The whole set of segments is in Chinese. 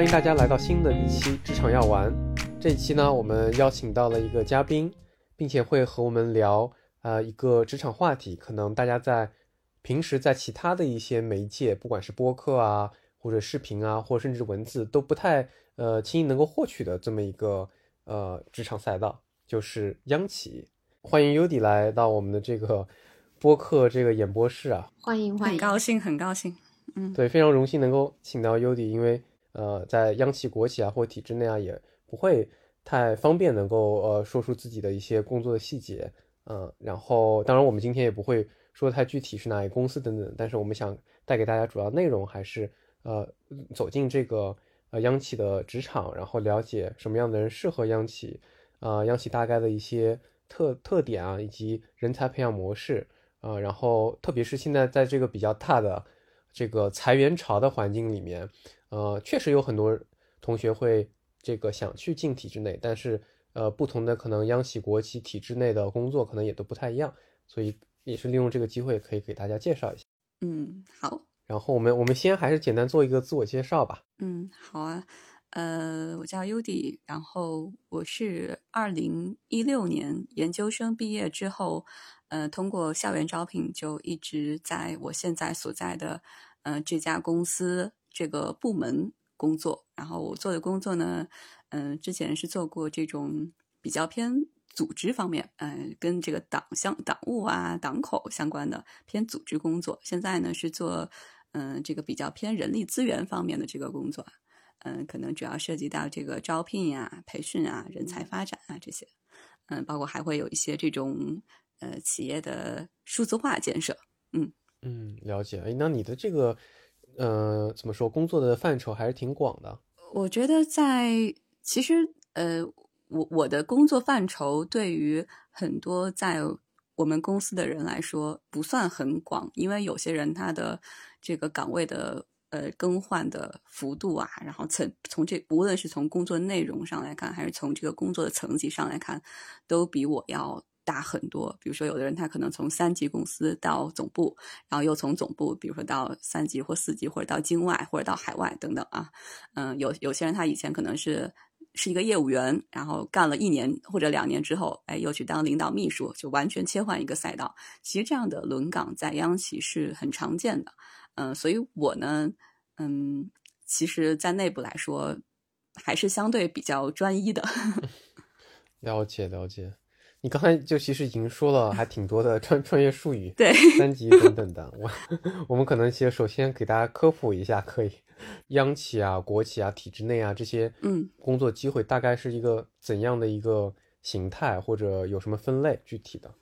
欢迎大家来到新的一期职场药丸。这一期呢，我们邀请到了一个嘉宾，并且会和我们聊呃一个职场话题，可能大家在平时在其他的一些媒介，不管是播客啊，或者视频啊，或者甚至文字，都不太呃轻易能够获取的这么一个呃职场赛道，就是央企。欢迎 Udi 来到我们的这个播客这个演播室啊，欢迎欢迎，很高兴很高兴，嗯，对，非常荣幸能够请到 Udi，因为呃在央企、国企啊或体制内啊也不会太方便能够呃说出自己的一些工作的细节，嗯，然后当然我们今天也不会说太具体是哪一公司等等，但是我们想带给大家主要内容还是呃走进这个呃央企的职场，然后了解什么样的人适合央企，啊央企大概的一些特特点啊，以及人才培养模式。啊，然后特别是现在在这个比较大的这个裁员潮的环境里面，呃，确实有很多同学会这个想去进体制内，但是呃，不同的可能央企、国企体制内的工作可能也都不太一样，所以也是利用这个机会可以给大家介绍一下。嗯，好，然后我们我们先还是简单做一个自我介绍吧。嗯，好啊，呃，我叫 Udi，然后我是二零一六年研究生毕业之后。呃，通过校园招聘就一直在我现在所在的呃这家公司这个部门工作。然后我做的工作呢，嗯，之前是做过这种比较偏组织方面，嗯，跟这个党相党务啊、党口相关的偏组织工作。现在呢是做嗯这个比较偏人力资源方面的这个工作，嗯，可能主要涉及到这个招聘啊、培训啊、人才发展啊这些，嗯，包括还会有一些这种。呃，企业的数字化建设，嗯嗯，了解。哎，那你的这个，呃，怎么说，工作的范畴还是挺广的。我觉得在其实，呃，我我的工作范畴对于很多在我们公司的人来说不算很广，因为有些人他的这个岗位的呃更换的幅度啊，然后层从这无论是从工作内容上来看，还是从这个工作的层级上来看，都比我要。大很多，比如说有的人他可能从三级公司到总部，然后又从总部，比如说到三级或四级，或者到境外，或者到海外等等啊。嗯，有有些人他以前可能是是一个业务员，然后干了一年或者两年之后，哎，又去当领导秘书，就完全切换一个赛道。其实这样的轮岗在央企是很常见的。嗯，所以我呢，嗯，其实，在内部来说，还是相对比较专一的。了解，了解。你刚才就其实已经说了还挺多的专专业术语，对三级等等的。我 我们可能其实首先给大家科普一下，可以，央企啊、国企啊、体制内啊这些，嗯，工作机会大概是一个怎样的一个形态，或者有什么分类？具体的？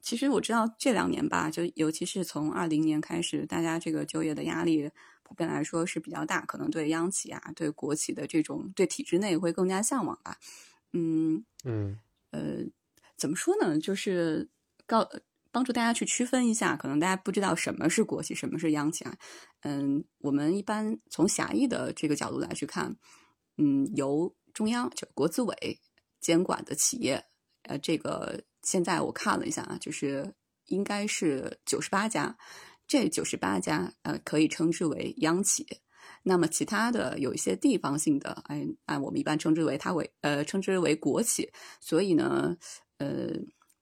其实我知道这两年吧，就尤其是从二零年开始，大家这个就业的压力普遍来说是比较大，可能对央企啊、对国企的这种对体制内会更加向往吧。嗯嗯呃。怎么说呢？就是告帮助大家去区分一下，可能大家不知道什么是国企，什么是央企啊。嗯，我们一般从狭义的这个角度来去看，嗯，由中央就国资委监管的企业，呃，这个现在我看了一下啊，就是应该是九十八家，这九十八家呃可以称之为央企。那么其他的有一些地方性的，哎，按我们一般称之为它为呃称之为国企。所以呢。呃，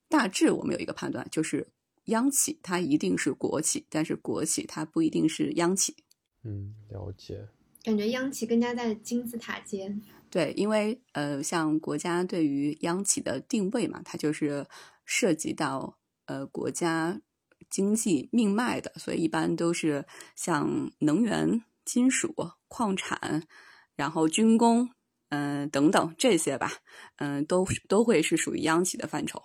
大致我们有一个判断，就是央企它一定是国企，但是国企它不一定是央企。嗯，了解。感觉央企更加在金字塔尖。对，因为呃，像国家对于央企的定位嘛，它就是涉及到呃国家经济命脉的，所以一般都是像能源、金属、矿产，然后军工。嗯，等等这些吧，嗯，都都会是属于央企的范畴。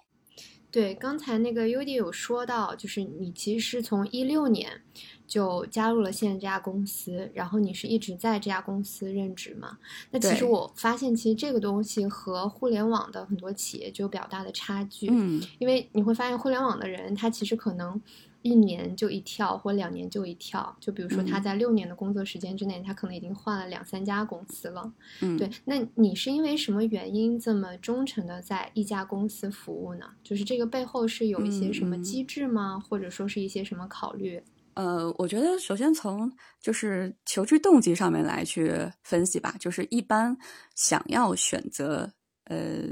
对，刚才那个 UD 有说到，就是你其实是从一六年就加入了现在这家公司，然后你是一直在这家公司任职嘛？那其实我发现，其实这个东西和互联网的很多企业就有比较大的差距。嗯，因为你会发现，互联网的人他其实可能。一年就一跳，或两年就一跳。就比如说，他在六年的工作时间之内，他可能已经换了两三家公司了。嗯，对。那你是因为什么原因这么忠诚的在一家公司服务呢？就是这个背后是有一些什么机制吗？或者说是一些什么考虑？呃，我觉得首先从就是求职动机上面来去分析吧。就是一般想要选择呃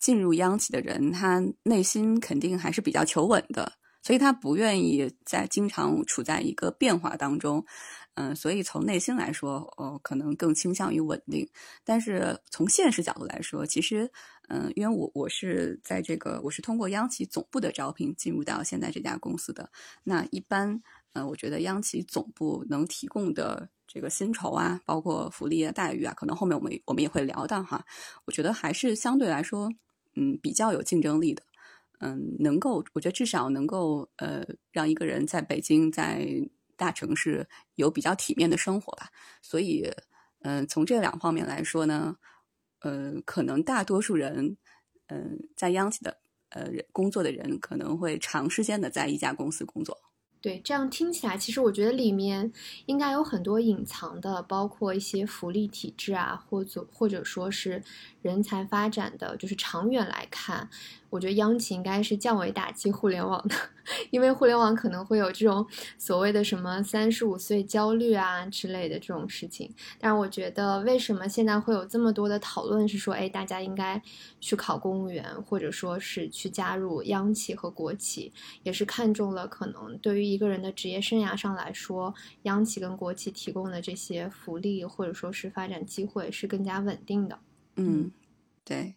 进入央企的人，他内心肯定还是比较求稳的，所以他不愿意在经常处在一个变化当中。嗯，所以从内心来说，哦，可能更倾向于稳定。但是从现实角度来说，其实，嗯，因为我我是在这个我是通过央企总部的招聘进入到现在这家公司的。那一般。嗯，我觉得央企总部能提供的这个薪酬啊，包括福利啊、待遇啊，可能后面我们我们也会聊到哈。我觉得还是相对来说，嗯，比较有竞争力的。嗯，能够，我觉得至少能够呃，让一个人在北京在大城市有比较体面的生活吧。所以，嗯，从这两方面来说呢，呃，可能大多数人，嗯，在央企的呃工作的人，可能会长时间的在一家公司工作。对，这样听起来，其实我觉得里面应该有很多隐藏的，包括一些福利体制啊，或者或者说是人才发展的，就是长远来看。我觉得央企应该是降维打击互联网的，因为互联网可能会有这种所谓的什么三十五岁焦虑啊之类的这种事情。但是我觉得，为什么现在会有这么多的讨论，是说，哎，大家应该去考公务员，或者说是去加入央企和国企，也是看中了可能对于一个人的职业生涯上来说，央企跟国企提供的这些福利或者说是发展机会是更加稳定的。嗯，对。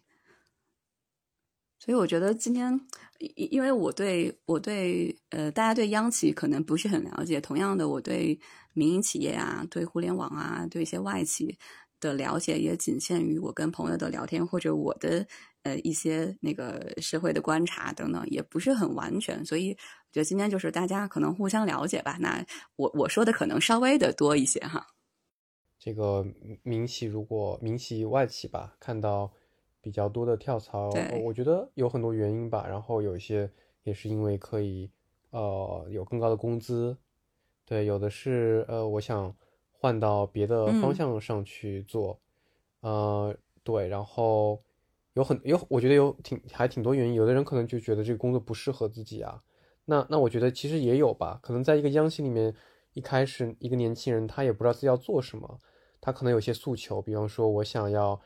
所以我觉得今天，因因为我对我对呃，大家对央企可能不是很了解。同样的，我对民营企业啊，对互联网啊，对一些外企的了解也仅限于我跟朋友的聊天或者我的呃一些那个社会的观察等等，也不是很完全。所以我觉得今天就是大家可能互相了解吧。那我我说的可能稍微的多一些哈。这个民企如果民企外企吧，看到。比较多的跳槽，我觉得有很多原因吧。然后有一些也是因为可以，呃，有更高的工资。对，有的是呃，我想换到别的方向上去做。呃，对，然后有很有，我觉得有挺还挺多原因。有的人可能就觉得这个工作不适合自己啊。那那我觉得其实也有吧。可能在一个央企里面，一开始一个年轻人他也不知道自己要做什么，他可能有些诉求，比方说我想要。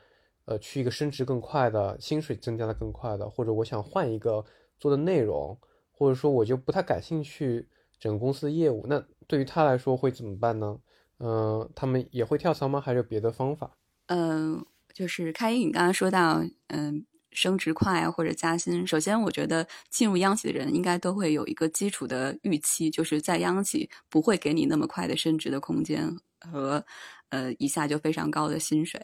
呃，去一个升值更快的，薪水增加的更快的，或者我想换一个做的内容，或者说我就不太感兴趣整个公司的业务，那对于他来说会怎么办呢？嗯，他们也会跳槽吗？还是有别的方法？嗯，就是开英，你刚刚说到，嗯，升职快啊，或者加薪。首先，我觉得进入央企的人应该都会有一个基础的预期，就是在央企不会给你那么快的升职的空间和呃一下就非常高的薪水。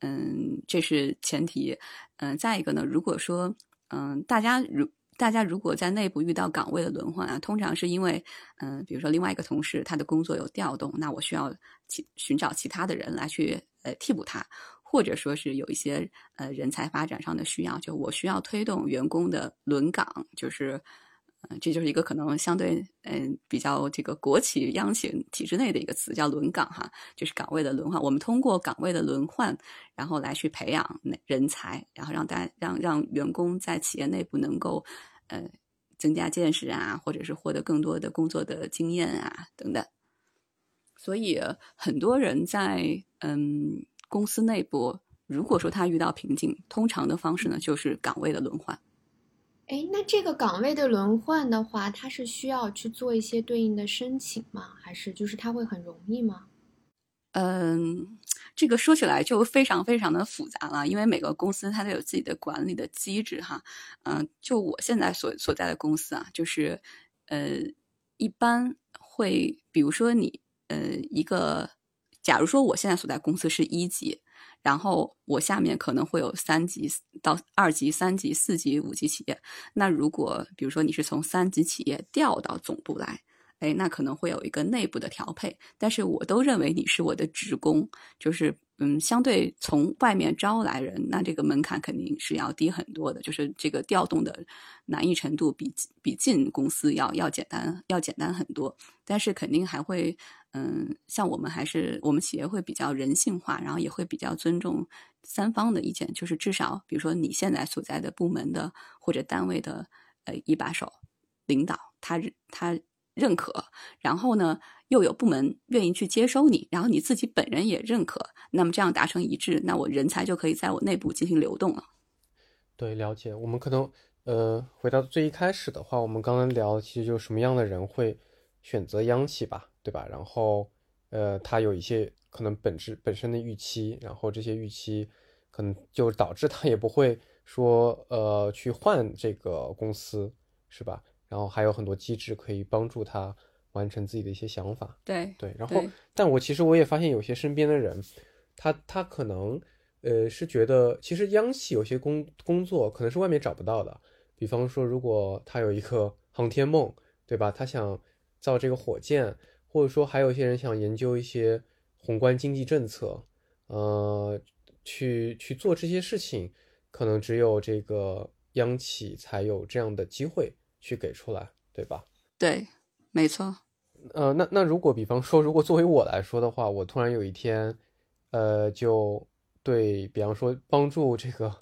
嗯，这是前提。嗯，再一个呢，如果说，嗯，大家如大家如果在内部遇到岗位的轮换啊，通常是因为，嗯，比如说另外一个同事他的工作有调动，那我需要其寻找其他的人来去呃替补他，或者说是有一些呃人才发展上的需要，就我需要推动员工的轮岗，就是。嗯，这就是一个可能相对嗯比较这个国企央企体制内的一个词，叫轮岗哈，就是岗位的轮换。我们通过岗位的轮换，然后来去培养人才，然后让大家让让员工在企业内部能够呃增加见识啊，或者是获得更多的工作的经验啊等等。所以很多人在嗯公司内部，如果说他遇到瓶颈，通常的方式呢就是岗位的轮换。哎，那这个岗位的轮换的话，它是需要去做一些对应的申请吗？还是就是它会很容易吗？嗯，这个说起来就非常非常的复杂了，因为每个公司它都有自己的管理的机制哈。嗯，就我现在所所在的公司啊，就是呃，一般会，比如说你呃，一个，假如说我现在所在公司是一级。然后我下面可能会有三级到二级、三级、四级、五级企业。那如果比如说你是从三级企业调到总部来。哎，那可能会有一个内部的调配，但是我都认为你是我的职工，就是嗯，相对从外面招来人，那这个门槛肯定是要低很多的，就是这个调动的难易程度比比进公司要要简单要简单很多，但是肯定还会嗯，像我们还是我们企业会比较人性化，然后也会比较尊重三方的意见，就是至少比如说你现在所在的部门的或者单位的呃一把手领导，他他。认可，然后呢又有部门愿意去接收你，然后你自己本人也认可，那么这样达成一致，那我人才就可以在我内部进行流动了。对，了解。我们可能呃回到最一开始的话，我们刚刚聊其实就是什么样的人会选择央企吧，对吧？然后呃，他有一些可能本质本身的预期，然后这些预期可能就导致他也不会说呃去换这个公司，是吧？然后还有很多机制可以帮助他完成自己的一些想法。对对，然后，但我其实我也发现有些身边的人，他他可能呃是觉得，其实央企有些工工作可能是外面找不到的。比方说，如果他有一个航天梦，对吧？他想造这个火箭，或者说还有一些人想研究一些宏观经济政策，呃，去去做这些事情，可能只有这个央企才有这样的机会。去给出来，对吧？对，没错。呃，那那如果比方说，如果作为我来说的话，我突然有一天，呃，就对比方说帮助这个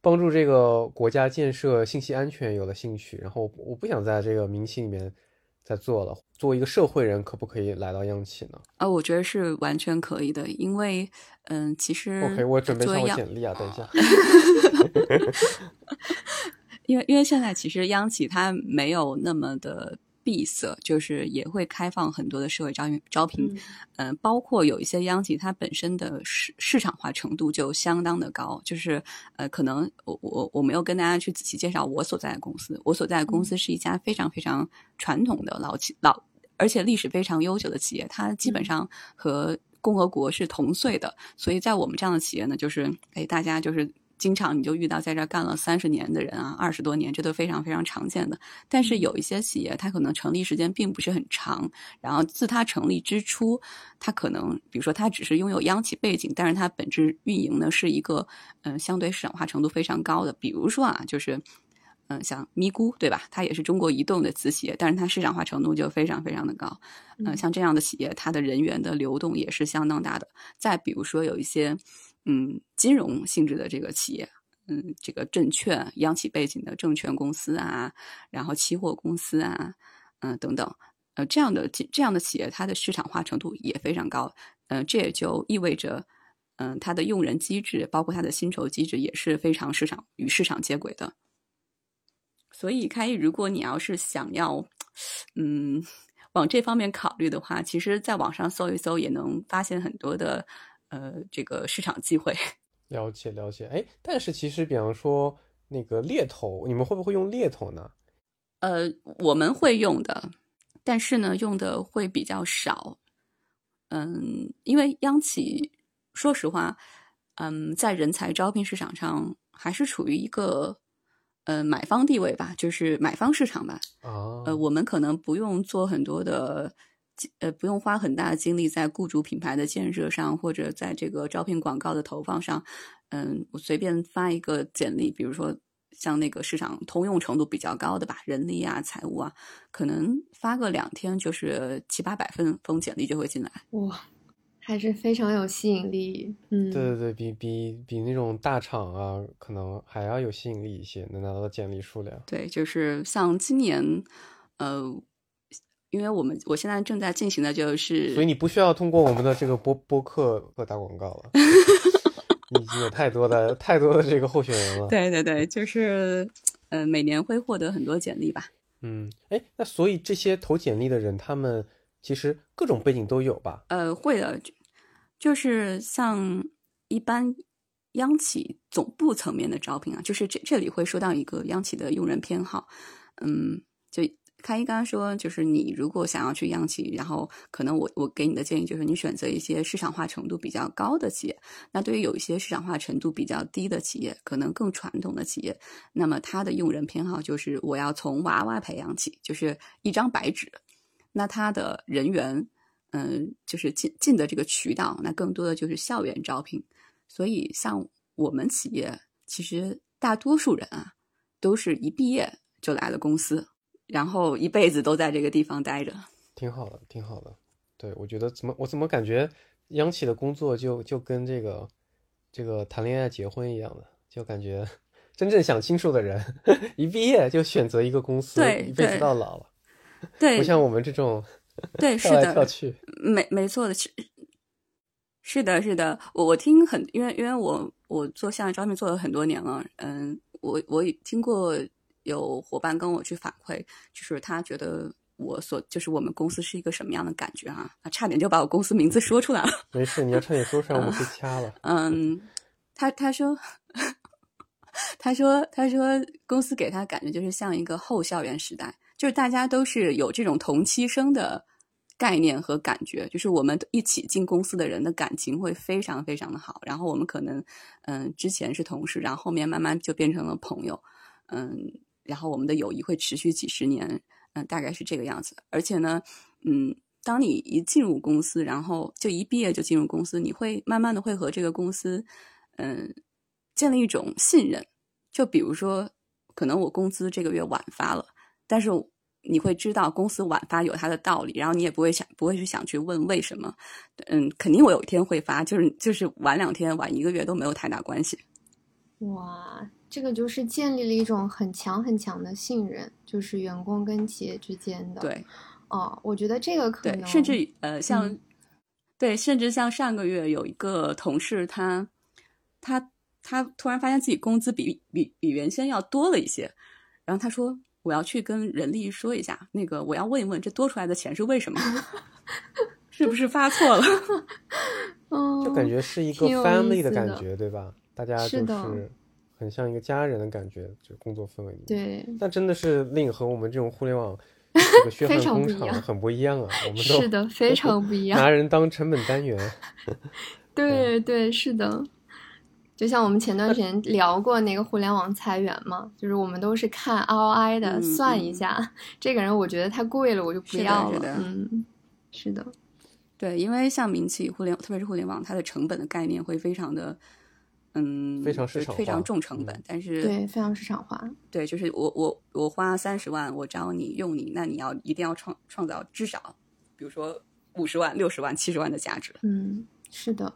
帮助这个国家建设信息安全有了兴趣，然后我不想在这个民企里面再做了，作为一个社会人，可不可以来到央企呢？啊，我觉得是完全可以的，因为嗯，其实 OK，我准备向我简历啊，等一下。因为因为现在其实央企它没有那么的闭塞，就是也会开放很多的社会招招聘，嗯，包括有一些央企它本身的市市场化程度就相当的高，就是呃，可能我我我没有跟大家去仔细介绍我所在的公司，我所在的公司是一家非常非常传统的老企老，而且历史非常悠久的企业，它基本上和共和国是同岁的，所以在我们这样的企业呢，就是哎，大家就是。经常你就遇到在这干了三十年的人啊，二十多年，这都非常非常常见的。但是有一些企业，它可能成立时间并不是很长，然后自它成立之初，它可能比如说它只是拥有央企背景，但是它本质运营呢是一个嗯相对市场化程度非常高的。比如说啊，就是嗯像咪咕对吧？它也是中国移动的子企业，但是它市场化程度就非常非常的高。嗯，像这样的企业，它的人员的流动也是相当大的。再比如说有一些。嗯，金融性质的这个企业，嗯，这个证券、央企背景的证券公司啊，然后期货公司啊，嗯，等等，呃，这样的这样的企业，它的市场化程度也非常高，嗯，这也就意味着，嗯，它的用人机制，包括它的薪酬机制，也是非常市场与市场接轨的。所以，开一，如果你要是想要，嗯，往这方面考虑的话，其实在网上搜一搜，也能发现很多的。呃，这个市场机会，了 解了解。哎，但是其实，比方说那个猎头，你们会不会用猎头呢？呃，我们会用的，但是呢，用的会比较少。嗯，因为央企，说实话，嗯，在人才招聘市场上还是处于一个呃买方地位吧，就是买方市场吧。哦，呃，我们可能不用做很多的。呃，不用花很大的精力在雇主品牌的建设上，或者在这个招聘广告的投放上。嗯，我随便发一个简历，比如说像那个市场通用程度比较高的吧，人力啊、财务啊，可能发个两天就是七八百份封简历就会进来。哇，还是非常有吸引力。嗯，对对对，比比比那种大厂啊，可能还要有吸引力一些，能拿到的简历数量。对，就是像今年，呃。因为我们我现在正在进行的就是，所以你不需要通过我们的这个播播客和打广告了，已经有太多的太多的这个候选人了。对对对，就是，呃，每年会获得很多简历吧。嗯，哎，那所以这些投简历的人，他们其实各种背景都有吧？呃，会的，就是像一般央企总部层面的招聘啊，就是这这里会说到一个央企的用人偏好，嗯，就。开一刚刚说，就是你如果想要去央企，然后可能我我给你的建议就是你选择一些市场化程度比较高的企业。那对于有一些市场化程度比较低的企业，可能更传统的企业，那么他的用人偏好就是我要从娃娃培养起，就是一张白纸。那他的人员，嗯，就是进进的这个渠道，那更多的就是校园招聘。所以像我们企业，其实大多数人啊，都是一毕业就来了公司。然后一辈子都在这个地方待着，挺好的，挺好的。对我觉得怎么我怎么感觉央企的工作就就跟这个这个谈恋爱结婚一样的，就感觉真正想清楚的人 一毕业就选择一个公司，一辈子到老了。对，不像我们这种对，是的，跳去，没没错的，是是的，是的。我我听很，因为因为我我做项目招聘做了很多年了，嗯，我我也听过有伙伴跟我去反馈，就是他觉得我所就是我们公司是一个什么样的感觉啊？啊，差点就把我公司名字说出来了。没事，你要差点说出来，我们被掐了。嗯，他他说。他说：“他说公司给他感觉就是像一个后校园时代，就是大家都是有这种同期生的概念和感觉，就是我们一起进公司的人的感情会非常非常的好。然后我们可能嗯之前是同事，然后后面慢慢就变成了朋友，嗯，然后我们的友谊会持续几十年，嗯，大概是这个样子。而且呢，嗯，当你一进入公司，然后就一毕业就进入公司，你会慢慢的会和这个公司，嗯。”建立一种信任，就比如说，可能我工资这个月晚发了，但是你会知道公司晚发有它的道理，然后你也不会想不会去想去问为什么，嗯，肯定我有一天会发，就是就是晚两天晚一个月都没有太大关系。哇，这个就是建立了一种很强很强的信任，就是员工跟企业之间的。对，哦，我觉得这个可能甚至呃，像对，甚至像上个月有一个同事，他他。他突然发现自己工资比比比原先要多了一些，然后他说：“我要去跟人力说一下，那个我要问一问，这多出来的钱是为什么？是不是发错了？” 就感觉是一个 family 的感觉，对吧？大家就是很像一个家人的感觉，就工作氛围里。对，但真的是令和我们这种互联网 这个血汗工厂很不一样啊！我们都是的，非常不一样，拿人当成本单元。对对，是的。就像我们前段时间聊过那个互联网裁员嘛，就是我们都是看 ROI 的，算一下，这个人我觉得太贵了，我就不要了。嗯，是的，对，因为像民企互联，特别是互联网，它的成本的概念会非常的，嗯，非常市场非常重成本，但是对，非常市场化。对，就是我我我花三十万，我招你用你，那你要一定要创创造至少，比如说五十万、六十万、七十万的价值。嗯，是的。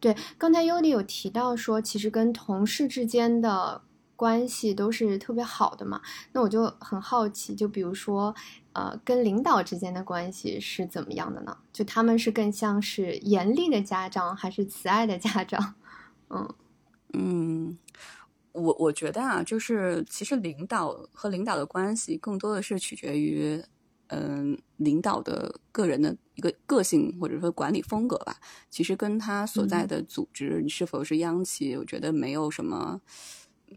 对，刚才优里有提到说，其实跟同事之间的关系都是特别好的嘛。那我就很好奇，就比如说，呃，跟领导之间的关系是怎么样的呢？就他们是更像是严厉的家长，还是慈爱的家长？嗯嗯，我我觉得啊，就是其实领导和领导的关系更多的是取决于。嗯，领导的个人的一个个性或者说管理风格吧，其实跟他所在的组织你是否是央企，我觉得没有什么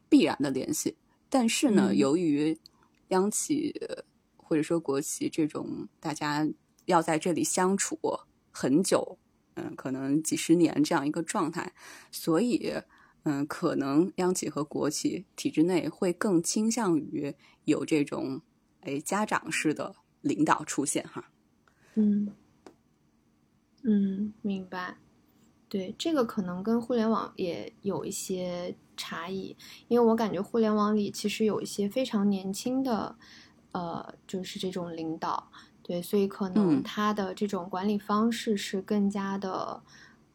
必然的联系。但是呢，由于央企或者说国企这种大家要在这里相处很久，嗯，可能几十年这样一个状态，所以嗯，可能央企和国企体制内会更倾向于有这种哎家长式的。领导出现哈，嗯嗯，明白。对，这个可能跟互联网也有一些差异，因为我感觉互联网里其实有一些非常年轻的，呃，就是这种领导，对，所以可能他的这种管理方式是更加的，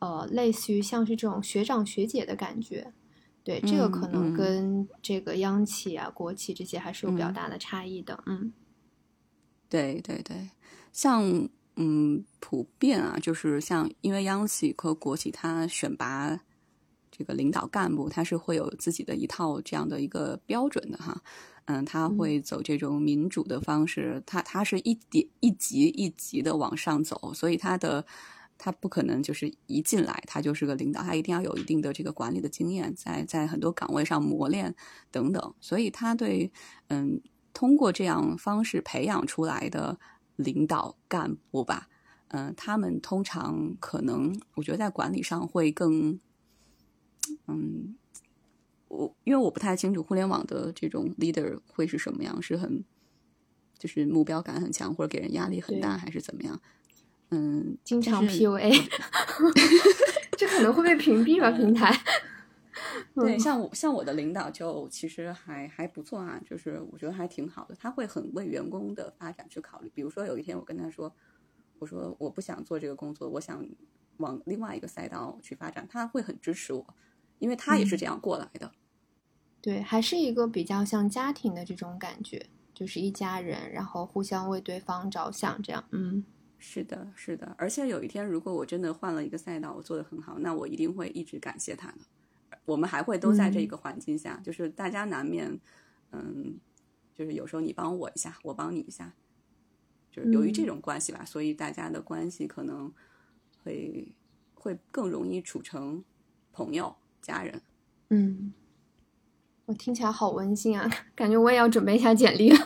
呃，类似于像是这种学长学姐的感觉。对，这个可能跟这个央企啊、国企这些还是有比较大的差异的，嗯。对对对，像嗯，普遍啊，就是像因为央企和国企，它选拔这个领导干部，它是会有自己的一套这样的一个标准的哈。嗯，他会走这种民主的方式，他他是一点一级一级的往上走，所以他的他不可能就是一进来他就是个领导，他一定要有一定的这个管理的经验，在在很多岗位上磨练等等，所以他对嗯。通过这样方式培养出来的领导干部吧，嗯，他们通常可能，我觉得在管理上会更，嗯，我因为我不太清楚互联网的这种 leader 会是什么样，是很就是目标感很强，或者给人压力很大，还是怎么样？嗯，经常 PUA，这可能会被屏蔽吧？平台。对，像我像我的领导就其实还还不错啊，就是我觉得还挺好的。他会很为员工的发展去考虑。比如说有一天我跟他说，我说我不想做这个工作，我想往另外一个赛道去发展，他会很支持我，因为他也是这样过来的。对，还是一个比较像家庭的这种感觉。就是一家人，然后互相为对方着想，这样，嗯，是的，是的。而且有一天，如果我真的换了一个赛道，我做的很好，那我一定会一直感谢他的。我们还会都在这个环境下，就是大家难免，嗯，就是有时候你帮我一下，我帮你一下，就是由于这种关系吧，所以大家的关系可能会会更容易处成朋友、家人。嗯。我听起来好温馨啊，感觉我也要准备一下简历了。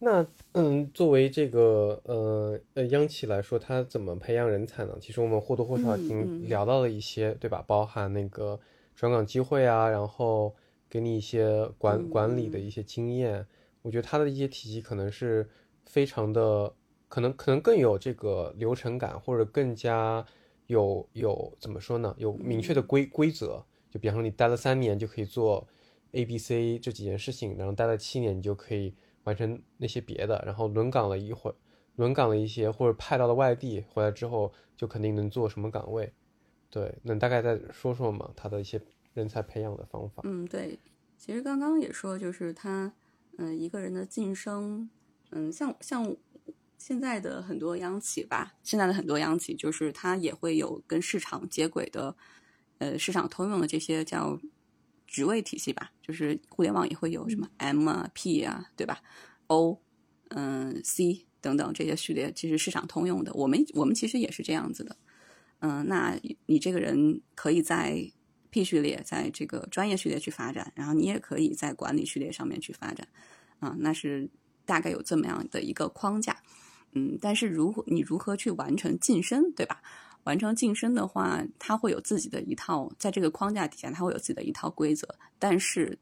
那嗯，作为这个呃呃央企来说，它怎么培养人才呢？其实我们或多或少已经聊到了一些，对吧？包含那个转岗机会啊，然后给你一些管管理的一些经验。我觉得它的一些体系可能是非常的，可能可能更有这个流程感，或者更加有有怎么说呢？有明确的规规则。就比方说，你待了三年就可以做 A、B、C 这几件事情，然后待了七年，你就可以完成那些别的。然后轮岗了一会儿，轮岗了一些，或者派到了外地，回来之后就肯定能做什么岗位。对，能大概再说说嘛？他的一些人才培养的方法。嗯，对，其实刚刚也说，就是他，嗯，一个人的晋升，嗯，像像现在的很多央企吧，现在的很多央企，就是它也会有跟市场接轨的。呃，市场通用的这些叫职位体系吧，就是互联网也会有什么 M 啊、P 啊，对吧？O，嗯，C 等等这些序列，其实市场通用的。我们我们其实也是这样子的。嗯，那你这个人可以在 P 序列，在这个专业序列去发展，然后你也可以在管理序列上面去发展。啊，那是大概有这么样的一个框架。嗯，但是如果你如何去完成晋升，对吧？完成晋升的话，它会有自己的一套，在这个框架底下，它会有自己的一套规则。但是，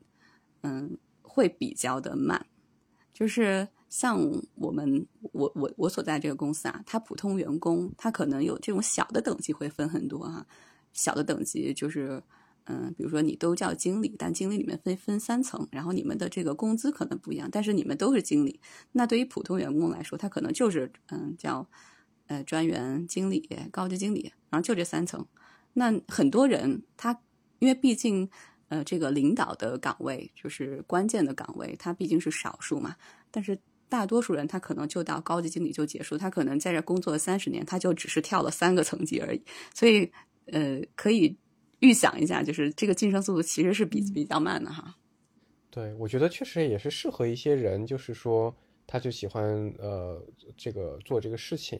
嗯，会比较的慢。就是像我们，我我我所在这个公司啊，它普通员工，他可能有这种小的等级会分很多啊。小的等级就是，嗯，比如说你都叫经理，但经理里面分分三层，然后你们的这个工资可能不一样，但是你们都是经理。那对于普通员工来说，他可能就是嗯叫。呃，专员、经理、高级经理，然后就这三层。那很多人他，因为毕竟，呃，这个领导的岗位就是关键的岗位，他毕竟是少数嘛。但是大多数人他可能就到高级经理就结束，他可能在这工作了三十年，他就只是跳了三个层级而已。所以，呃，可以预想一下，就是这个晋升速度其实是比比较慢的哈。对，我觉得确实也是适合一些人，就是说，他就喜欢呃这个做这个事情。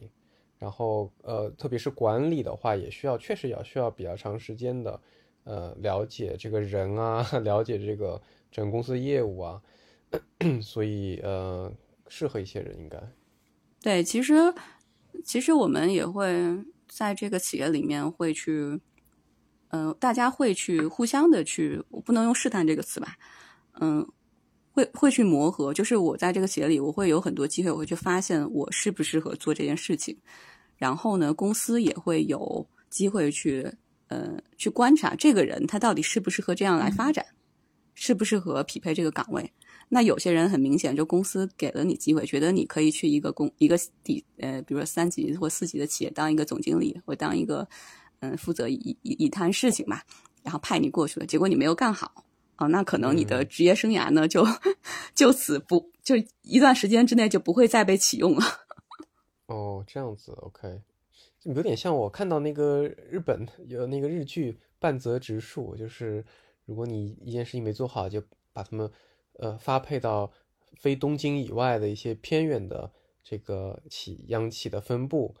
然后，呃，特别是管理的话，也需要确实也需要比较长时间的，呃，了解这个人啊，了解这个整个公司业务啊，所以，呃，适合一些人应该。对，其实，其实我们也会在这个企业里面会去，嗯，大家会去互相的去，我不能用试探这个词吧，嗯，会会去磨合。就是我在这个企业里，我会有很多机会，我会去发现我适不适合做这件事情。然后呢，公司也会有机会去，呃，去观察这个人他到底适不适合这样来发展，适不适合匹配这个岗位。那有些人很明显，就公司给了你机会，觉得你可以去一个公一个底，呃，比如说三级或四级的企业当一个总经理，或当一个，嗯，负责一一一摊事情吧，然后派你过去了，结果你没有干好，啊，那可能你的职业生涯呢，就 就此不就一段时间之内就不会再被启用了。哦，这样子，OK，有点像我看到那个日本有那个日剧半泽直树，就是如果你一件事情没做好，就把他们呃发配到非东京以外的一些偏远的这个企央企的分部，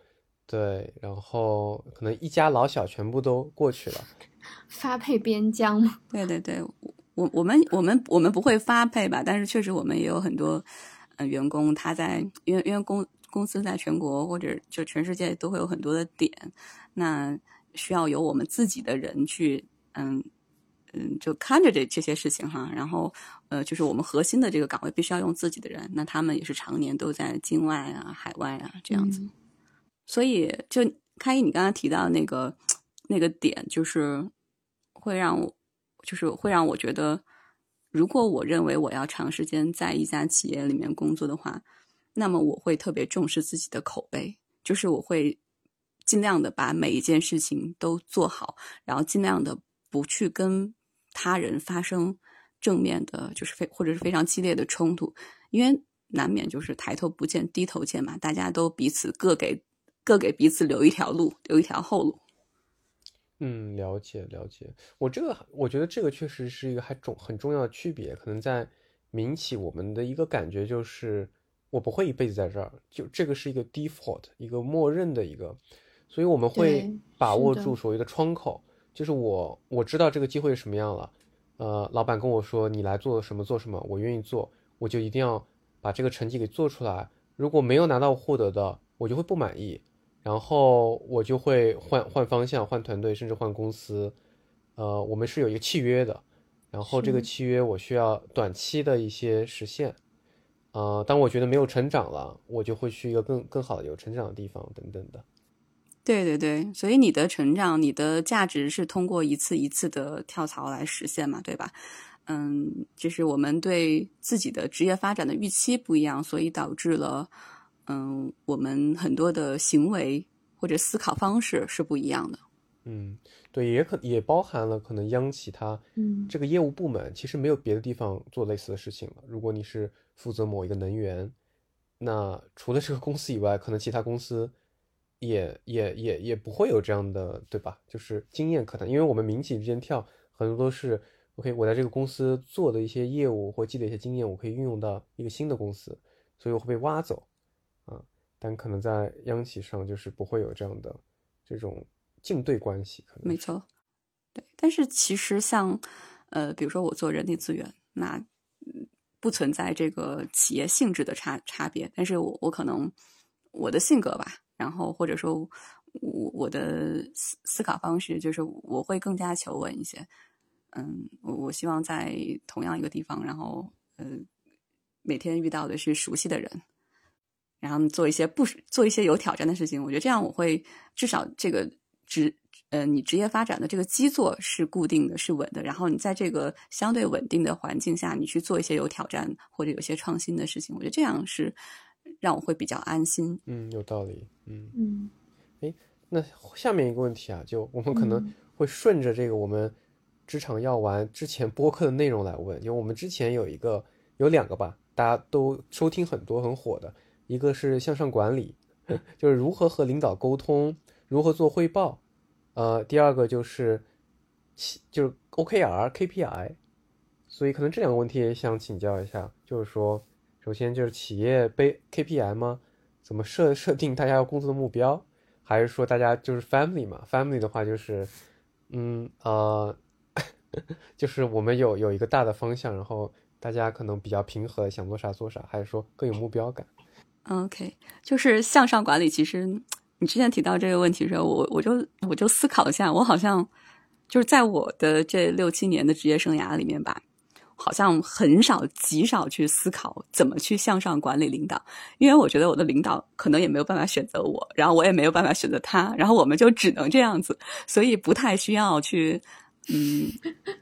对，然后可能一家老小全部都过去了，发配边疆吗？对对对，我我们我们我们不会发配吧，但是确实我们也有很多呃员工他在因为因为公。公司在全国或者就全世界都会有很多的点，那需要由我们自己的人去，嗯嗯，就看着这这些事情哈。然后，呃，就是我们核心的这个岗位必须要用自己的人，那他们也是常年都在境外啊、海外啊这样子。所以，就开一你刚刚提到那个那个点，就是会让我，就是会让我觉得，如果我认为我要长时间在一家企业里面工作的话。那么我会特别重视自己的口碑，就是我会尽量的把每一件事情都做好，然后尽量的不去跟他人发生正面的，就是非或者是非常激烈的冲突，因为难免就是抬头不见低头见嘛，大家都彼此各给各给彼此留一条路，留一条后路。嗯，了解了解。我这个我觉得这个确实是一个还重很重要的区别，可能在民企，我们的一个感觉就是我不会一辈子在这儿，就这个是一个 default，一个默认的一个，所以我们会把握住所谓的窗口，就是我我知道这个机会是什么样了，呃，老板跟我说你来做什么做什么，我愿意做，我就一定要把这个成绩给做出来，如果没有拿到获得的，我就会不满意。然后我就会换换方向、换团队，甚至换公司。呃，我们是有一个契约的，然后这个契约我需要短期的一些实现。呃，当我觉得没有成长了，我就会去一个更更好的有成长的地方，等等的。对对对，所以你的成长、你的价值是通过一次一次的跳槽来实现嘛，对吧？嗯，就是我们对自己的职业发展的预期不一样，所以导致了。嗯，我们很多的行为或者思考方式是不一样的。嗯，对，也可也包含了可能央企它，嗯，这个业务部门其实没有别的地方做类似的事情了。如果你是负责某一个能源，那除了这个公司以外，可能其他公司也也也也不会有这样的，对吧？就是经验可谈，因为我们民企之间跳很多都是，OK，我在这个公司做的一些业务或积累一些经验，我可以运用到一个新的公司，所以我会被挖走。啊，但可能在央企上就是不会有这样的这种竞对关系，可能没错。对，但是其实像呃，比如说我做人力资源，那不存在这个企业性质的差差别，但是我我可能我的性格吧，然后或者说我我的思思考方式，就是我会更加求稳一些。嗯，我我希望在同样一个地方，然后呃，每天遇到的是熟悉的人。然后做一些不做一些有挑战的事情，我觉得这样我会至少这个职呃你职业发展的这个基座是固定的，是稳的。然后你在这个相对稳定的环境下，你去做一些有挑战或者有些创新的事情，我觉得这样是让我会比较安心。嗯，有道理。嗯嗯，哎，那下面一个问题啊，就我们可能会顺着这个我们职场药丸之前播客的内容来问，因为我们之前有一个有两个吧，大家都收听很多很火的。一个是向上管理，就是如何和领导沟通，如何做汇报。呃，第二个就是企就是 OKR KPI。所以可能这两个问题也想请教一下，就是说，首先就是企业背 KPI 吗？怎么设设定大家要工作的目标？还是说大家就是 family 嘛？family 的话就是，嗯呃，就是我们有有一个大的方向，然后大家可能比较平和，想做啥做啥，还是说更有目标感？OK，就是向上管理。其实你之前提到这个问题的时候，我我就我就思考一下，我好像就是在我的这六七年的职业生涯里面吧，好像很少极少去思考怎么去向上管理领导，因为我觉得我的领导可能也没有办法选择我，然后我也没有办法选择他，然后我们就只能这样子，所以不太需要去，嗯，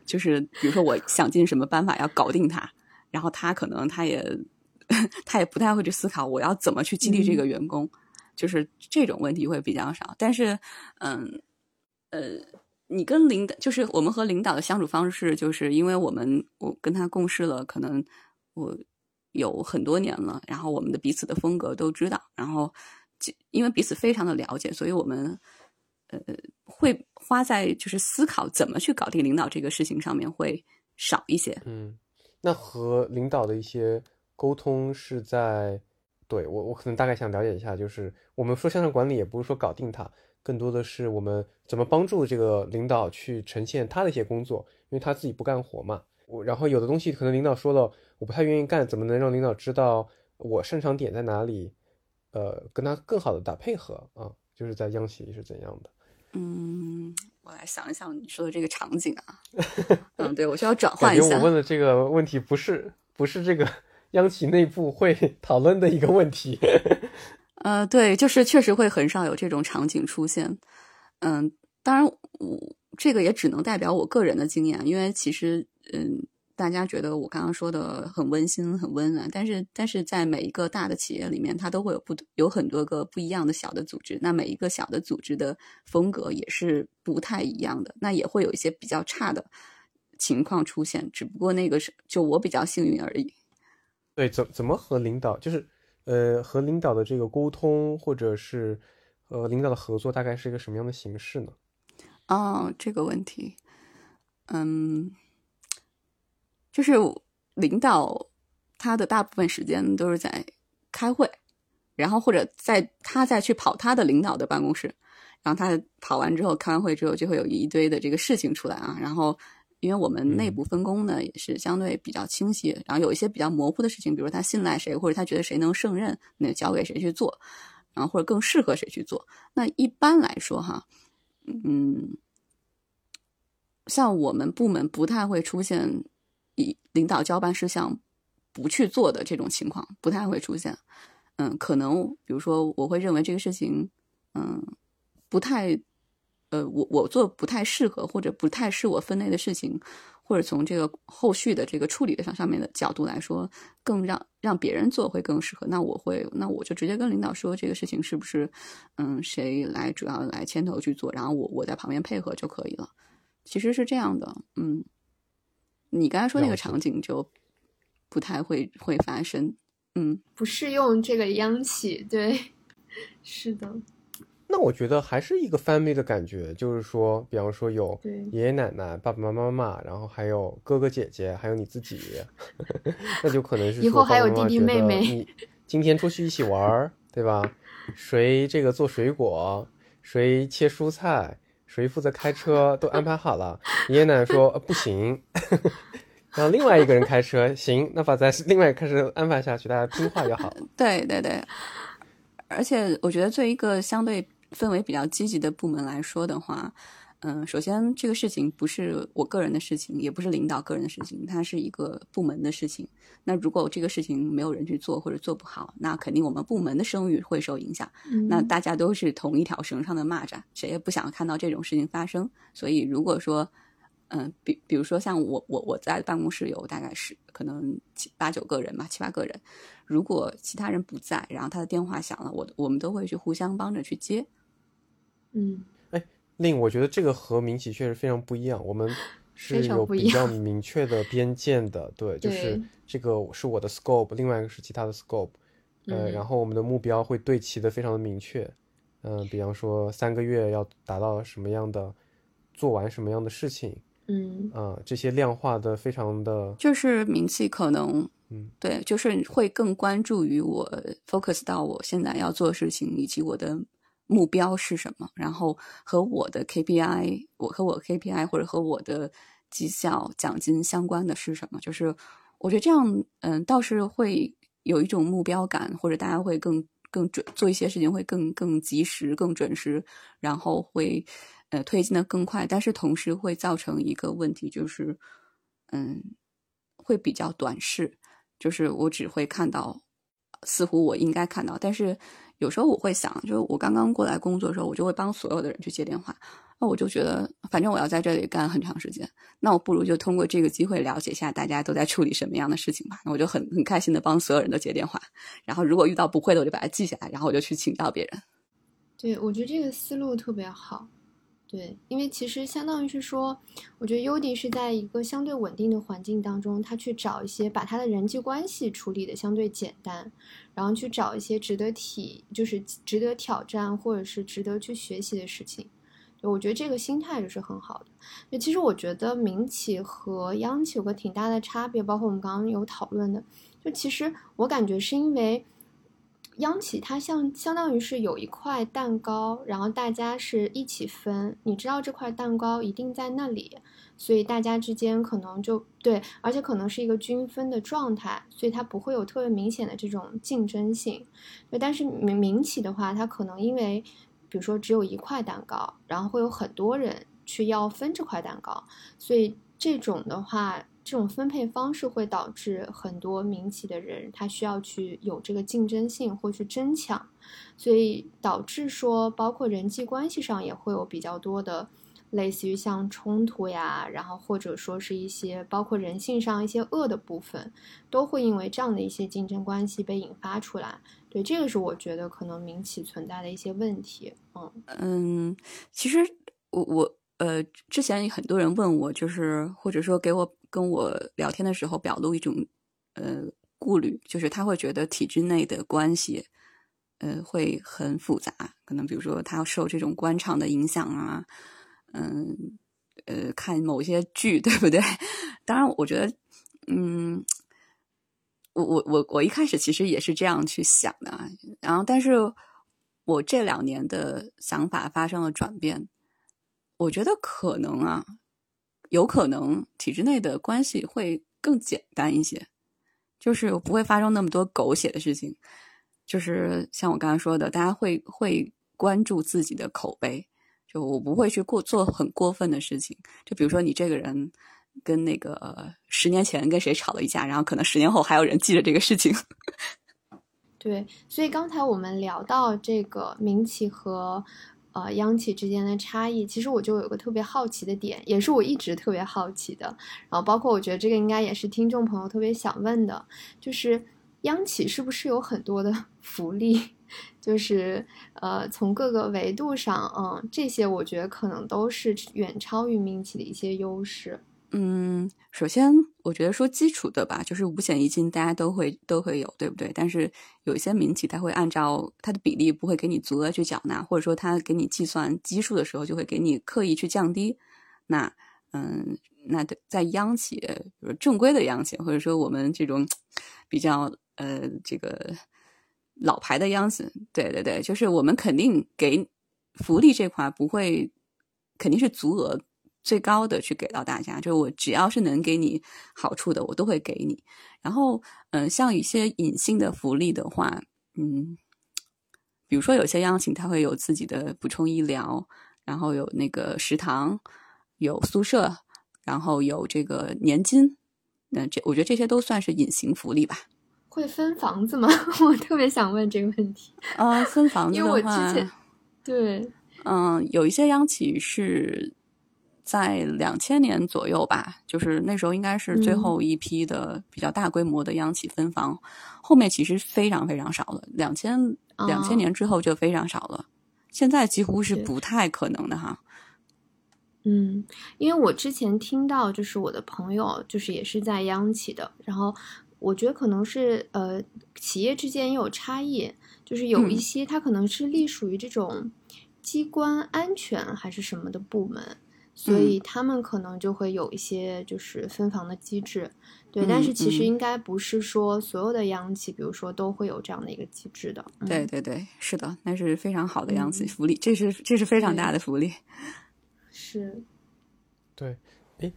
就是比如说我想尽什么办法要搞定他，然后他可能他也。他也不太会去思考我要怎么去激励这个员工，就是这种问题会比较少。但是，嗯，呃，你跟领导，就是我们和领导的相处方式，就是因为我们我跟他共事了，可能我有很多年了，然后我们的彼此的风格都知道，然后因为彼此非常的了解，所以我们呃会花在就是思考怎么去搞定领导这个事情上面会少一些。嗯，那和领导的一些。沟通是在，对我我可能大概想了解一下，就是我们说向上管理，也不是说搞定他，更多的是我们怎么帮助这个领导去呈现他的一些工作，因为他自己不干活嘛。我然后有的东西可能领导说了，我不太愿意干，怎么能让领导知道我擅长点在哪里？呃，跟他更好的打配合啊，就是在央企是怎样的？嗯，我来想一想你说的这个场景啊。嗯，对我需要转换一下。我问的这个问题不是不是这个。央企内部会讨论的一个问题，呃，对，就是确实会很少有这种场景出现。嗯，当然，我这个也只能代表我个人的经验，因为其实，嗯，大家觉得我刚刚说的很温馨、很温暖，但是，但是在每一个大的企业里面，它都会有不有很多个不一样的小的组织，那每一个小的组织的风格也是不太一样的，那也会有一些比较差的。情况出现，只不过那个是就我比较幸运而已。对，怎怎么和领导就是呃和领导的这个沟通，或者是和领导的合作，大概是一个什么样的形式呢？哦，这个问题，嗯，就是领导他的大部分时间都是在开会，然后或者在他再去跑他的领导的办公室，然后他跑完之后开完会之后就会有一堆的这个事情出来啊，然后。因为我们内部分工呢也是相对比较清晰，然后有一些比较模糊的事情，比如他信赖谁，或者他觉得谁能胜任，那交给谁去做，然后或者更适合谁去做。那一般来说哈，嗯，像我们部门不太会出现以领导交办事项不去做的这种情况，不太会出现。嗯，可能比如说我会认为这个事情，嗯，不太。呃，我我做不太适合，或者不太是我分内的事情，或者从这个后续的这个处理的上上面的角度来说，更让让别人做会更适合。那我会，那我就直接跟领导说这个事情是不是，嗯，谁来主要来牵头去做，然后我我在旁边配合就可以了。其实是这样的，嗯，你刚才说那个场景就不太会会发生，嗯，不适用这个央企，对，是的。那我觉得还是一个 family 的感觉，就是说，比方说有爷爷奶奶、爸爸妈妈、妈妈，然后还有哥哥姐姐，还有你自己，那就可能是以后还有弟弟妹妹。你今天出去一起玩，对吧？谁这个做水果，谁切蔬菜，谁负责开车，都安排好了。爷爷奶奶说不行，让另外一个人开车，行，那把咱 另外开车安排下去，大家听话就好。对对对，而且我觉得做一个相对。氛围比较积极的部门来说的话，嗯，首先这个事情不是我个人的事情，也不是领导个人的事情，它是一个部门的事情。那如果这个事情没有人去做或者做不好，那肯定我们部门的声誉会受影响。那大家都是同一条绳上的蚂蚱，谁也不想看到这种事情发生。所以如果说，嗯，比比如说像我我我在办公室有大概是可能七八九个人吧，七八个人，如果其他人不在，然后他的电话响了，我我们都会去互相帮着去接。嗯，哎，令我觉得这个和民企确实非常不一样。我们 是有比较明确的边界的，对，就是这个是我的 scope，另外一个是其他的 scope，呃，然后我们的目标会对齐的非常的明确。嗯，比方说三个月要达到什么样的，做完什么样的事情，嗯，啊，这些量化的非常的，就是名气可能，嗯，对，就是会更关注于我 focus 到我现在要做的事情以及我的。目标是什么？然后和我的 KPI，我和我 KPI 或者和我的绩效奖金相关的是什么？就是我觉得这样，嗯，倒是会有一种目标感，或者大家会更更准做一些事情，会更更及时、更准时，然后会呃推进的更快。但是同时会造成一个问题，就是嗯，会比较短视，就是我只会看到似乎我应该看到，但是。有时候我会想，就是我刚刚过来工作的时候，我就会帮所有的人去接电话。那我就觉得，反正我要在这里干很长时间，那我不如就通过这个机会了解一下大家都在处理什么样的事情吧。那我就很很开心的帮所有人都接电话。然后如果遇到不会的，我就把它记下来，然后我就去请教别人。对，我觉得这个思路特别好。对，因为其实相当于是说，我觉得优迪是在一个相对稳定的环境当中，他去找一些把他的人际关系处理的相对简单，然后去找一些值得体，就是值得挑战或者是值得去学习的事情。我觉得这个心态就是很好的。那其实我觉得民企和央企有个挺大的差别，包括我们刚刚有讨论的，就其实我感觉是因为。央企它像相当于是有一块蛋糕，然后大家是一起分，你知道这块蛋糕一定在那里，所以大家之间可能就对，而且可能是一个均分的状态，所以它不会有特别明显的这种竞争性。对，但是民民企的话，它可能因为比如说只有一块蛋糕，然后会有很多人去要分这块蛋糕，所以这种的话。这种分配方式会导致很多民企的人，他需要去有这个竞争性或去争抢，所以导致说，包括人际关系上也会有比较多的，类似于像冲突呀，然后或者说是一些包括人性上一些恶的部分，都会因为这样的一些竞争关系被引发出来。对，这个是我觉得可能民企存在的一些问题。嗯嗯，其实我我。呃，之前很多人问我，就是或者说给我跟我聊天的时候表露一种呃顾虑，就是他会觉得体制内的关系呃会很复杂，可能比如说他要受这种官场的影响啊，嗯呃看某些剧，对不对？当然，我觉得嗯。我我我我一开始其实也是这样去想的啊，然后但是我这两年的想法发生了转变，我觉得可能啊，有可能体制内的关系会更简单一些，就是不会发生那么多狗血的事情，就是像我刚才说的，大家会会关注自己的口碑，就我不会去过做很过分的事情，就比如说你这个人。跟那个十年前跟谁吵了一架，然后可能十年后还有人记着这个事情。对，所以刚才我们聊到这个民企和呃央企之间的差异，其实我就有个特别好奇的点，也是我一直特别好奇的。然后包括我觉得这个应该也是听众朋友特别想问的，就是央企是不是有很多的 福利？就是呃从各个维度上，嗯，这些我觉得可能都是远超于民企的一些优势。嗯，首先我觉得说基础的吧，就是五险一金，大家都会都会有，对不对？但是有一些民企，它会按照它的比例不会给你足额去缴纳，或者说它给你计算基数的时候，就会给你刻意去降低。那嗯，那在央企，比如正规的央企，或者说我们这种比较呃这个老牌的央企，对对对，就是我们肯定给福利这块不会，肯定是足额。最高的去给到大家，就是我只要是能给你好处的，我都会给你。然后，嗯，像一些隐性的福利的话，嗯，比如说有些央企它会有自己的补充医疗，然后有那个食堂，有宿舍，然后有这个年金。那这我觉得这些都算是隐形福利吧。会分房子吗？我特别想问这个问题。啊，分房子的话，因为我之前对，嗯，有一些央企是。在两千年左右吧，就是那时候应该是最后一批的比较大规模的央企分房，后面其实非常非常少了。两千两千年之后就非常少了，现在几乎是不太可能的哈。嗯，因为我之前听到，就是我的朋友，就是也是在央企的，然后我觉得可能是呃企业之间也有差异，就是有一些它可能是隶属于这种机关安全还是什么的部门。所以他们可能就会有一些就是分房的机制，对，但是其实应该不是说所有的央企，比如说都会有这样的一个机制的。对对对，是的，那是非常好的央企福利，这是这是非常大的福利。是，对，哎，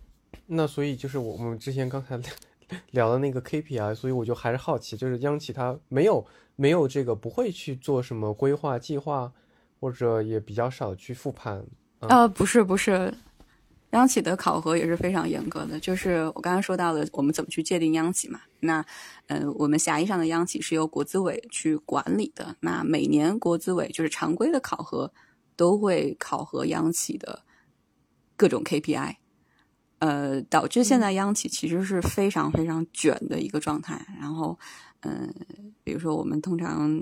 那所以就是我们之前刚才 聊的那个 KPI，所以我就还是好奇，就是央企它没有没有这个不会去做什么规划计划，或者也比较少去复盘。呃，不是不是。央企的考核也是非常严格的，就是我刚刚说到的，我们怎么去界定央企嘛？那，呃，我们狭义上的央企是由国资委去管理的。那每年国资委就是常规的考核，都会考核央企的各种 KPI，呃，导致现在央企其实是非常非常卷的一个状态。然后，嗯，比如说我们通常，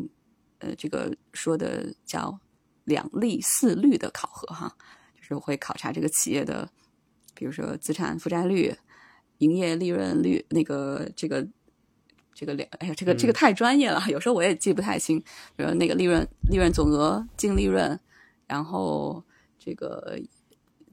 呃，这个说的叫两利四率的考核哈，就是会考察这个企业的。比如说资产负债率、营业利润率，那个这个这个两，哎呀，这个这个太专业了，有时候我也记不太清。比如那个利润、利润总额、净利润，然后这个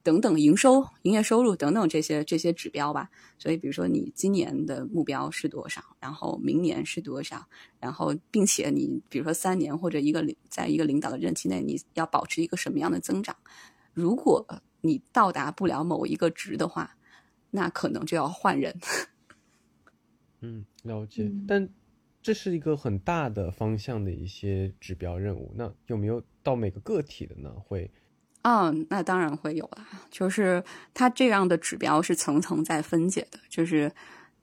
等等营收、营业收入等等这些这些指标吧。所以，比如说你今年的目标是多少，然后明年是多少，然后并且你比如说三年或者一个领在一个领导的任期内，你要保持一个什么样的增长？如果你到达不了某一个值的话，那可能就要换人。嗯，了解。但这是一个很大的方向的一些指标任务。那有没有到每个个体的呢？会？嗯，那当然会有了。就是它这样的指标是层层在分解的。就是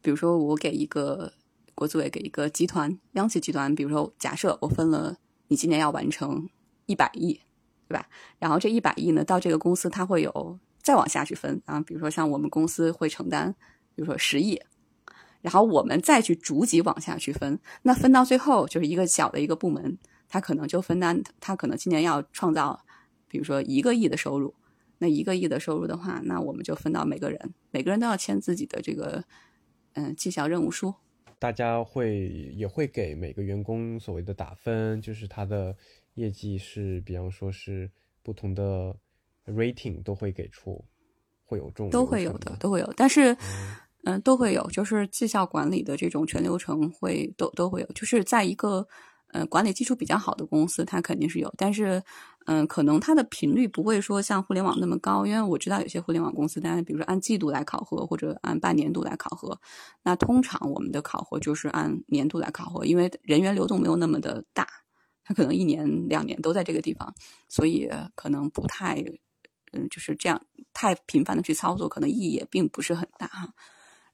比如说，我给一个国资委给一个集团央企集团，比如说假设我分了，你今年要完成一百亿。对吧？然后这一百亿呢，到这个公司它会有再往下去分啊，比如说像我们公司会承担，比如说十亿，然后我们再去逐级往下去分，那分到最后就是一个小的一个部门，它可能就分担，它可能今年要创造，比如说一个亿的收入，那一个亿的收入的话，那我们就分到每个人，每个人都要签自己的这个嗯绩效任务书。大家会也会给每个员工所谓的打分，就是他的业绩是，比方说是不同的 rating 都会给出，会有这种都会有的，都会有，但是嗯都会有，就是绩效管理的这种全流程会都都会有，就是在一个。呃，管理基础比较好的公司，它肯定是有，但是，嗯，可能它的频率不会说像互联网那么高，因为我知道有些互联网公司，大家比如说按季度来考核，或者按半年度来考核，那通常我们的考核就是按年度来考核，因为人员流动没有那么的大，它可能一年两年都在这个地方，所以可能不太，嗯，就是这样太频繁的去操作，可能意义也并不是很大哈。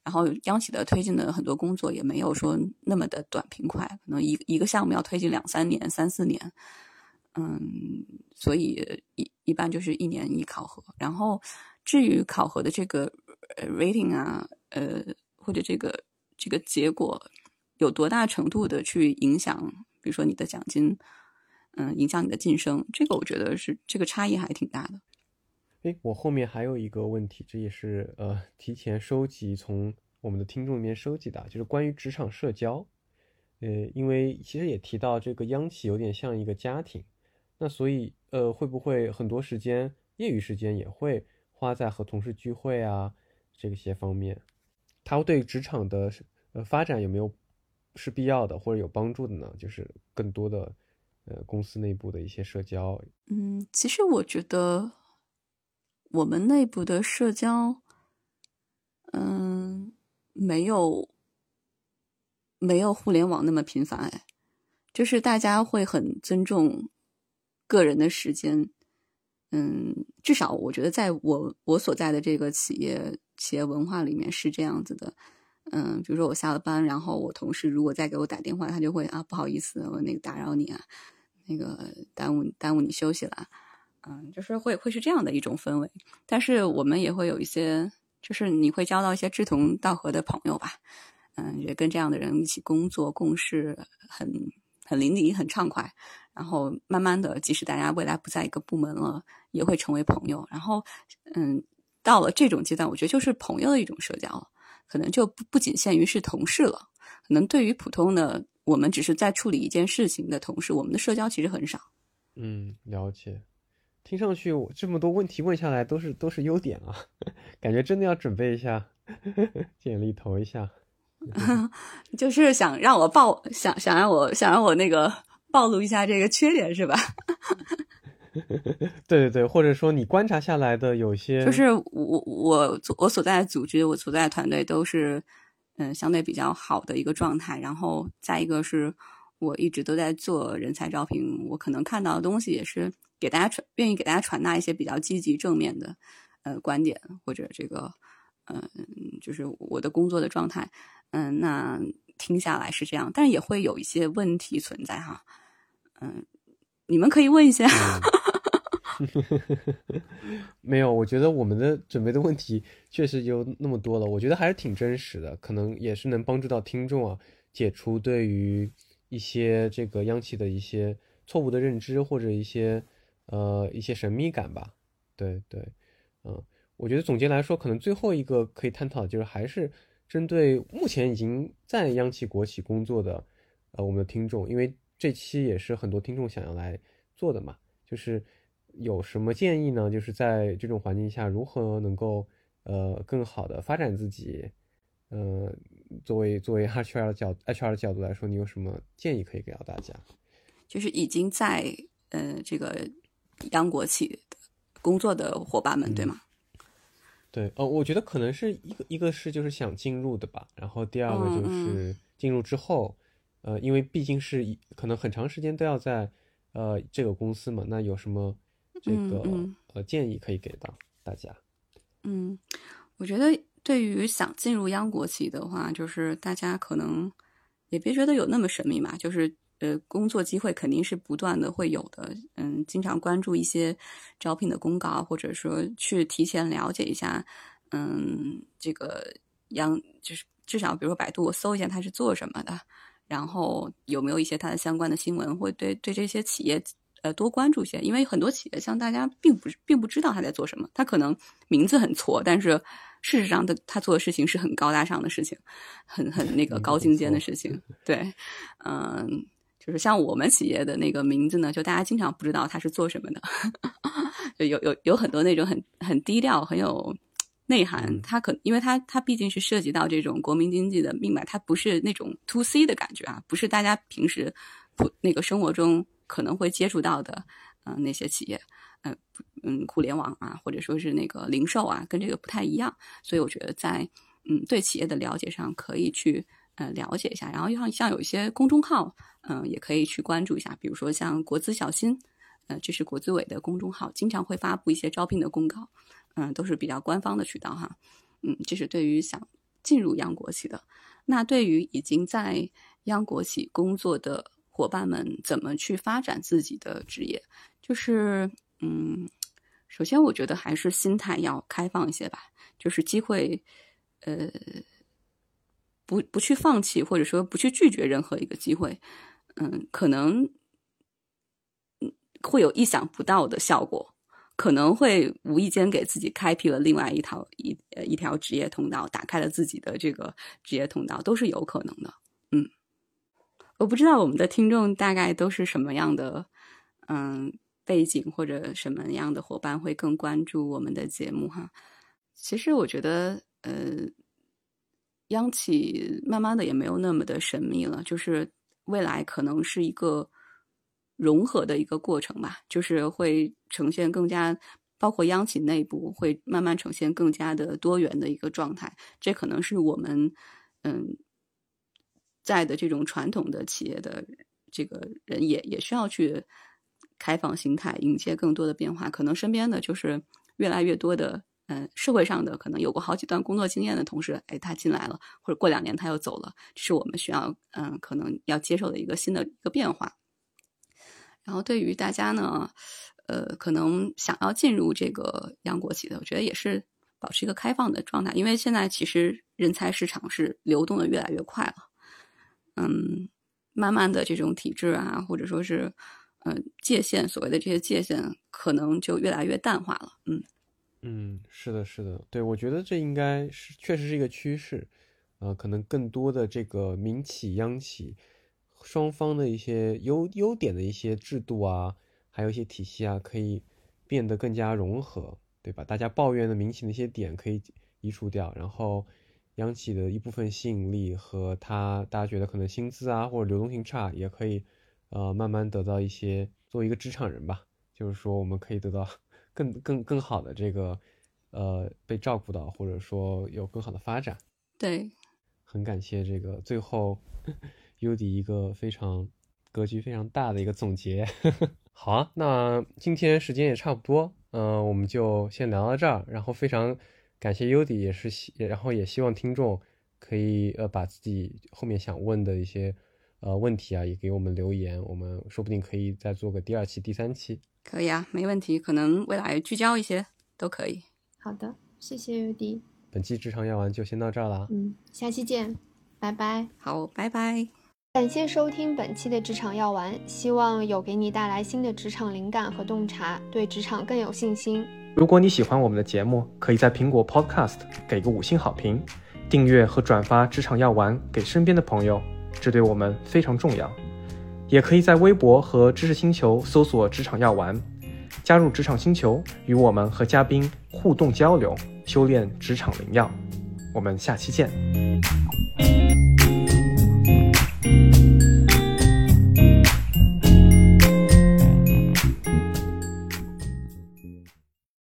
然后央企的推进的很多工作也没有说那么的短平快，可能一一个项目要推进两三年、三四年，嗯，所以一一般就是一年一考核。然后至于考核的这个 rating 啊，呃，或者这个这个结果有多大程度的去影响，比如说你的奖金，嗯，影响你的晋升，这个我觉得是这个差异还挺大的。哎，我后面还有一个问题，这也是呃提前收集从我们的听众里面收集的，就是关于职场社交。呃，因为其实也提到这个央企有点像一个家庭，那所以呃会不会很多时间业余时间也会花在和同事聚会啊这些方面？它对职场的呃发展有没有是必要的或者有帮助的呢？就是更多的呃公司内部的一些社交。嗯，其实我觉得。我们内部的社交，嗯，没有没有互联网那么频繁，就是大家会很尊重个人的时间，嗯，至少我觉得在我我所在的这个企业企业文化里面是这样子的，嗯，比如说我下了班，然后我同事如果再给我打电话，他就会啊不好意思，我那个打扰你啊，那个耽误耽误你休息了。嗯，就是会会是这样的一种氛围，但是我们也会有一些，就是你会交到一些志同道合的朋友吧，嗯，也跟这样的人一起工作共事，很很淋漓，很畅快。然后慢慢的，即使大家未来不在一个部门了，也会成为朋友。然后，嗯，到了这种阶段，我觉得就是朋友的一种社交了，可能就不不仅限于是同事了。可能对于普通的我们只是在处理一件事情的同事，我们的社交其实很少。嗯，了解。听上去我这么多问题问下来都是都是优点啊，感觉真的要准备一下简历投一下，就是想让我暴想想让我想让我那个暴露一下这个缺点是吧？对对对，或者说你观察下来的有些，就是我我我所在的组织，我所在的团队都是嗯相对比较好的一个状态，然后再一个是我一直都在做人才招聘，我可能看到的东西也是。给大家传，愿意给大家传达一些比较积极正面的，呃，观点或者这个，嗯，就是我的工作的状态，嗯，那听下来是这样，但是也会有一些问题存在哈，嗯，你们可以问一下。没有，我觉得我们的准备的问题确实有那么多了，我觉得还是挺真实的，可能也是能帮助到听众啊，解除对于一些这个央企的一些错误的认知或者一些。呃，一些神秘感吧，对对，嗯，我觉得总结来说，可能最后一个可以探讨的就是，还是针对目前已经在央企国企工作的，呃，我们的听众，因为这期也是很多听众想要来做的嘛，就是有什么建议呢？就是在这种环境下，如何能够呃更好的发展自己？呃，作为作为 HR 的角 HR 的角度来说，你有什么建议可以给到大家？就是已经在呃这个。央国企工作的伙伴们，对吗？对，哦，我觉得可能是一个，一个是就是想进入的吧，然后第二个就是进入之后，呃，因为毕竟是可能很长时间都要在呃这个公司嘛，那有什么这个呃建议可以给到大家？嗯，我觉得对于想进入央国企的话，就是大家可能也别觉得有那么神秘嘛，就是。呃，工作机会肯定是不断的会有的。嗯，经常关注一些招聘的公告，或者说去提前了解一下。嗯，这个央就是至少，比如说百度，我搜一下它是做什么的，然后有没有一些它的相关的新闻，会对对这些企业呃多关注一些，因为很多企业像大家并不是并不知道他在做什么，他可能名字很挫，但是事实上的他做的事情是很高大上的事情，很很那个高精尖的事情。对，嗯，就是像我们企业的那个名字呢，就大家经常不知道它是做什么的，就有有有很多那种很很低调很有。内涵，它可，因为它它毕竟是涉及到这种国民经济的命脉，它不是那种 to C 的感觉啊，不是大家平时不那个生活中可能会接触到的，嗯，那些企业，嗯嗯，互联网啊，或者说是那个零售啊，跟这个不太一样，所以我觉得在嗯对企业的了解上可以去呃了解一下，然后像像有一些公众号，嗯，也可以去关注一下，比如说像国资小新，呃，这是国资委的公众号，经常会发布一些招聘的公告。嗯，都是比较官方的渠道哈，嗯，这是对于想进入央国企的。那对于已经在央国企工作的伙伴们，怎么去发展自己的职业？就是，嗯，首先我觉得还是心态要开放一些吧，就是机会，呃，不不去放弃，或者说不去拒绝任何一个机会，嗯，可能，会有意想不到的效果。可能会无意间给自己开辟了另外一条一呃一条职业通道，打开了自己的这个职业通道，都是有可能的。嗯，我不知道我们的听众大概都是什么样的嗯背景或者什么样的伙伴会更关注我们的节目哈。其实我觉得呃，央企慢慢的也没有那么的神秘了，就是未来可能是一个。融合的一个过程吧，就是会呈现更加，包括央企内部会慢慢呈现更加的多元的一个状态。这可能是我们嗯在的这种传统的企业的这个人也也需要去开放心态，迎接更多的变化。可能身边的就是越来越多的嗯社会上的可能有过好几段工作经验的同事，哎，他进来了，或者过两年他又走了，这是我们需要嗯可能要接受的一个新的一个变化。然后对于大家呢，呃，可能想要进入这个央国企的，我觉得也是保持一个开放的状态，因为现在其实人才市场是流动的越来越快了，嗯，慢慢的这种体制啊，或者说是嗯界限，所谓的这些界限，可能就越来越淡化了，嗯嗯，是的，是的，对，我觉得这应该是确实是一个趋势，呃，可能更多的这个民企、央企。双方的一些优优点的一些制度啊，还有一些体系啊，可以变得更加融合，对吧？大家抱怨的民企的一些点可以移除掉，然后央企的一部分吸引力和它大家觉得可能薪资啊或者流动性差，也可以呃慢慢得到一些作为一个职场人吧，就是说我们可以得到更更更好的这个呃被照顾到，或者说有更好的发展。对，很感谢这个最后。优迪一个非常格局非常大的一个总结，好啊，那今天时间也差不多，嗯，我们就先聊到这儿。然后非常感谢优迪，也是希，然后也希望听众可以呃把自己后面想问的一些呃问题啊，也给我们留言，我们说不定可以再做个第二期、第三期。可以啊，没问题，可能未来聚焦一些都可以。好的，谢谢优迪。本期职场药丸就先到这儿了，嗯，下期见，拜拜。好，拜拜。感谢收听本期的职场药丸，希望有给你带来新的职场灵感和洞察，对职场更有信心。如果你喜欢我们的节目，可以在苹果 Podcast 给个五星好评，订阅和转发职场药丸给身边的朋友，这对我们非常重要。也可以在微博和知识星球搜索“职场药丸”，加入职场星球，与我们和嘉宾互动交流，修炼职场灵药。我们下期见。